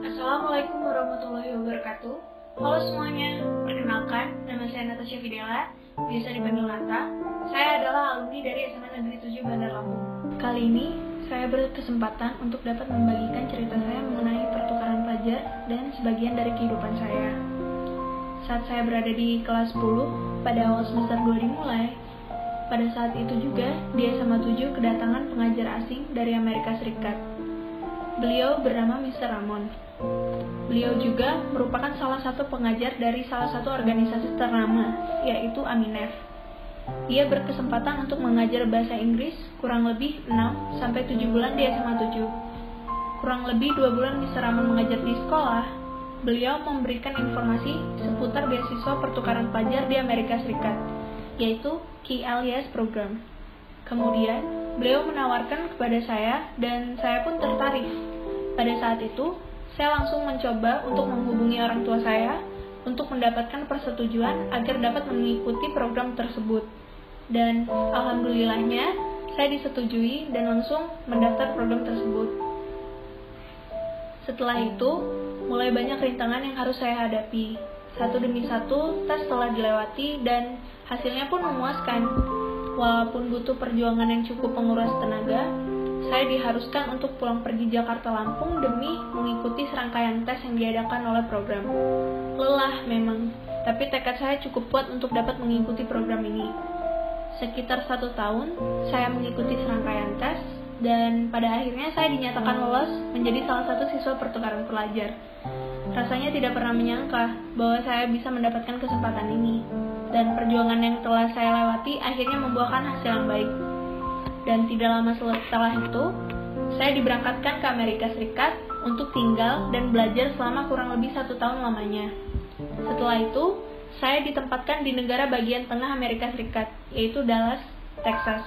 Assalamualaikum warahmatullahi wabarakatuh. Halo semuanya, perkenalkan nama saya Natasha Fidela, biasa dipanggil Nata. Saya adalah alumni dari SMA Negeri 7 Bandar Lampung. Kali ini saya berkesempatan untuk dapat membagikan cerita saya mengenai pertukaran pelajar dan sebagian dari kehidupan saya. Saat saya berada di kelas 10, pada awal semester 2 dimulai, pada saat itu juga di SMA 7 kedatangan pengajar asing dari Amerika Serikat. Beliau bernama Mr. Ramon. Beliau juga merupakan salah satu pengajar dari salah satu organisasi ternama, yaitu Aminef. Ia berkesempatan untuk mengajar bahasa Inggris kurang lebih 6 sampai 7 bulan di SMA 7. Kurang lebih 2 bulan Mr. Ramon mengajar di sekolah, beliau memberikan informasi seputar beasiswa pertukaran pelajar di Amerika Serikat, yaitu KLES Program. Kemudian, beliau menawarkan kepada saya dan saya pun tertarik. Pada saat itu, saya langsung mencoba untuk menghubungi orang tua saya untuk mendapatkan persetujuan agar dapat mengikuti program tersebut. Dan alhamdulillahnya, saya disetujui dan langsung mendaftar program tersebut. Setelah itu, mulai banyak rintangan yang harus saya hadapi. Satu demi satu, tes telah dilewati dan hasilnya pun memuaskan. Walaupun butuh perjuangan yang cukup menguras tenaga, saya diharuskan untuk pulang pergi Jakarta Lampung demi mengikuti serangkaian tes yang diadakan oleh program. Lelah memang, tapi tekad saya cukup kuat untuk dapat mengikuti program ini. Sekitar satu tahun, saya mengikuti serangkaian tes, dan pada akhirnya saya dinyatakan lolos menjadi salah satu siswa pertukaran pelajar. Rasanya tidak pernah menyangka bahwa saya bisa mendapatkan kesempatan ini, dan perjuangan yang telah saya lewati akhirnya membuahkan hasil yang baik dan tidak lama setelah itu saya diberangkatkan ke Amerika Serikat untuk tinggal dan belajar selama kurang lebih satu tahun lamanya. Setelah itu, saya ditempatkan di negara bagian tengah Amerika Serikat, yaitu Dallas, Texas.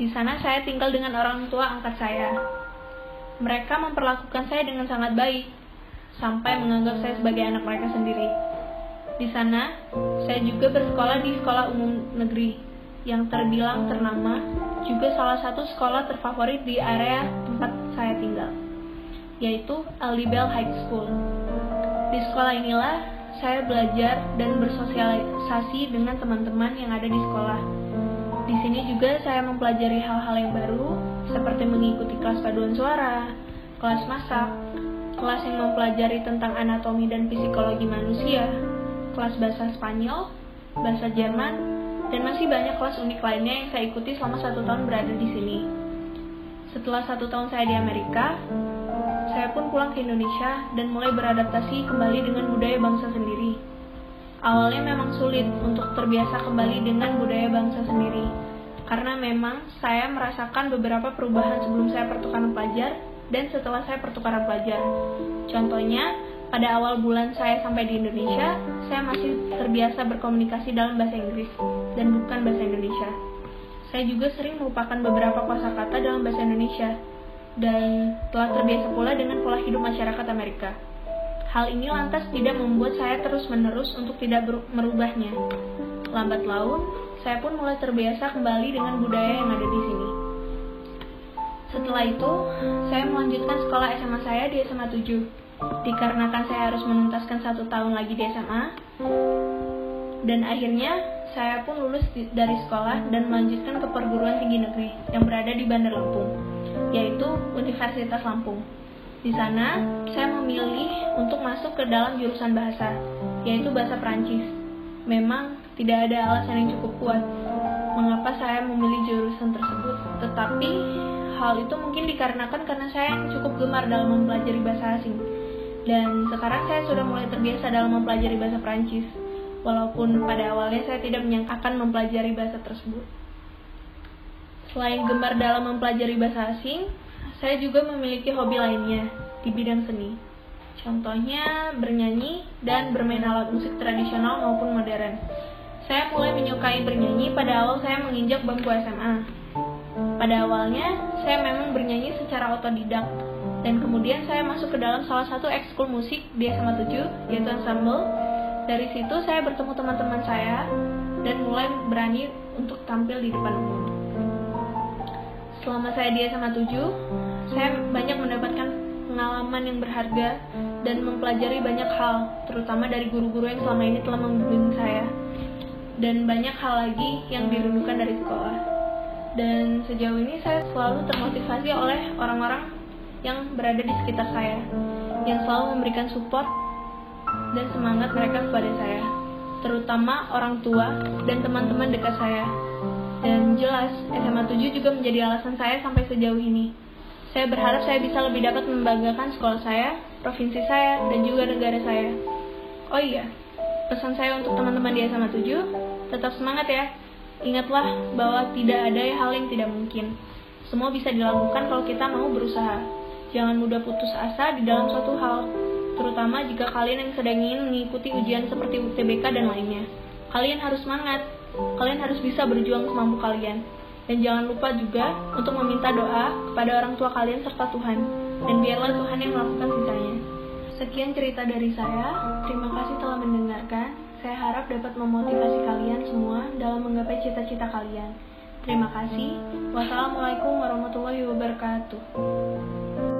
Di sana saya tinggal dengan orang tua angkat saya. Mereka memperlakukan saya dengan sangat baik, sampai menganggap saya sebagai anak mereka sendiri. Di sana, saya juga bersekolah di sekolah umum negeri yang terbilang ternama, juga salah satu sekolah terfavorit di area tempat saya tinggal, yaitu Aldibel High School. Di sekolah inilah saya belajar dan bersosialisasi dengan teman-teman yang ada di sekolah. Di sini juga saya mempelajari hal-hal yang baru, seperti mengikuti kelas paduan suara, kelas masak, kelas yang mempelajari tentang anatomi dan psikologi manusia, kelas bahasa Spanyol, bahasa Jerman, dan masih banyak kelas unik lainnya yang saya ikuti selama satu tahun berada di sini. Setelah satu tahun saya di Amerika, saya pun pulang ke Indonesia dan mulai beradaptasi kembali dengan budaya bangsa sendiri. Awalnya memang sulit untuk terbiasa kembali dengan budaya bangsa sendiri, karena memang saya merasakan beberapa perubahan sebelum saya pertukaran pelajar dan setelah saya pertukaran pelajar. Contohnya, pada awal bulan saya sampai di Indonesia, saya masih terbiasa berkomunikasi dalam bahasa Inggris dan bukan bahasa Indonesia. Saya juga sering melupakan beberapa kosakata dalam bahasa Indonesia dan telah terbiasa pula dengan pola hidup masyarakat Amerika. Hal ini lantas tidak membuat saya terus-menerus untuk tidak merubahnya. Lambat laun, saya pun mulai terbiasa kembali dengan budaya yang ada di sini. Setelah itu, saya melanjutkan sekolah SMA saya di SMA 7 dikarenakan saya harus menuntaskan satu tahun lagi di SMA dan akhirnya saya pun lulus dari sekolah dan melanjutkan ke perguruan tinggi negeri yang berada di Bandar Lampung, yaitu Universitas Lampung. Di sana, saya memilih untuk masuk ke dalam jurusan bahasa, yaitu bahasa Perancis. Memang tidak ada alasan yang cukup kuat mengapa saya memilih jurusan tersebut, tetapi hal itu mungkin dikarenakan karena saya cukup gemar dalam mempelajari bahasa asing dan sekarang saya sudah mulai terbiasa dalam mempelajari bahasa Prancis, walaupun pada awalnya saya tidak menyangkakan mempelajari bahasa tersebut. Selain gemar dalam mempelajari bahasa asing, saya juga memiliki hobi lainnya di bidang seni. Contohnya bernyanyi dan bermain alat musik tradisional maupun modern. Saya mulai menyukai bernyanyi pada awal saya menginjak bangku SMA. Pada awalnya, saya memang bernyanyi secara otodidak, dan kemudian saya masuk ke dalam salah satu ekskul musik di SMA 7 yaitu ensemble dari situ saya bertemu teman-teman saya dan mulai berani untuk tampil di depan umum. Selama saya di SMA 7, saya banyak mendapatkan pengalaman yang berharga dan mempelajari banyak hal, terutama dari guru-guru yang selama ini telah membimbing saya. Dan banyak hal lagi yang dirindukan dari sekolah. Dan sejauh ini saya selalu termotivasi oleh orang-orang yang berada di sekitar saya, yang selalu memberikan support dan semangat mereka kepada saya, terutama orang tua dan teman-teman dekat saya. Dan jelas, SMA 7 juga menjadi alasan saya sampai sejauh ini. Saya berharap saya bisa lebih dapat membanggakan sekolah saya, provinsi saya, dan juga negara saya. Oh iya, pesan saya untuk teman-teman di SMA 7, tetap semangat ya. Ingatlah bahwa tidak ada hal yang tidak mungkin. Semua bisa dilakukan kalau kita mau berusaha. Jangan mudah putus asa di dalam suatu hal, terutama jika kalian yang sedang ingin mengikuti ujian seperti UTBK dan lainnya. Kalian harus semangat, Kalian harus bisa berjuang semampu kalian. Dan jangan lupa juga untuk meminta doa kepada orang tua kalian serta Tuhan. Dan biarlah Tuhan yang melakukan sisanya. Sekian cerita dari saya. Terima kasih telah mendengarkan. Saya harap dapat memotivasi kalian semua dalam menggapai cita-cita kalian. Terima kasih. Wassalamualaikum warahmatullahi wabarakatuh.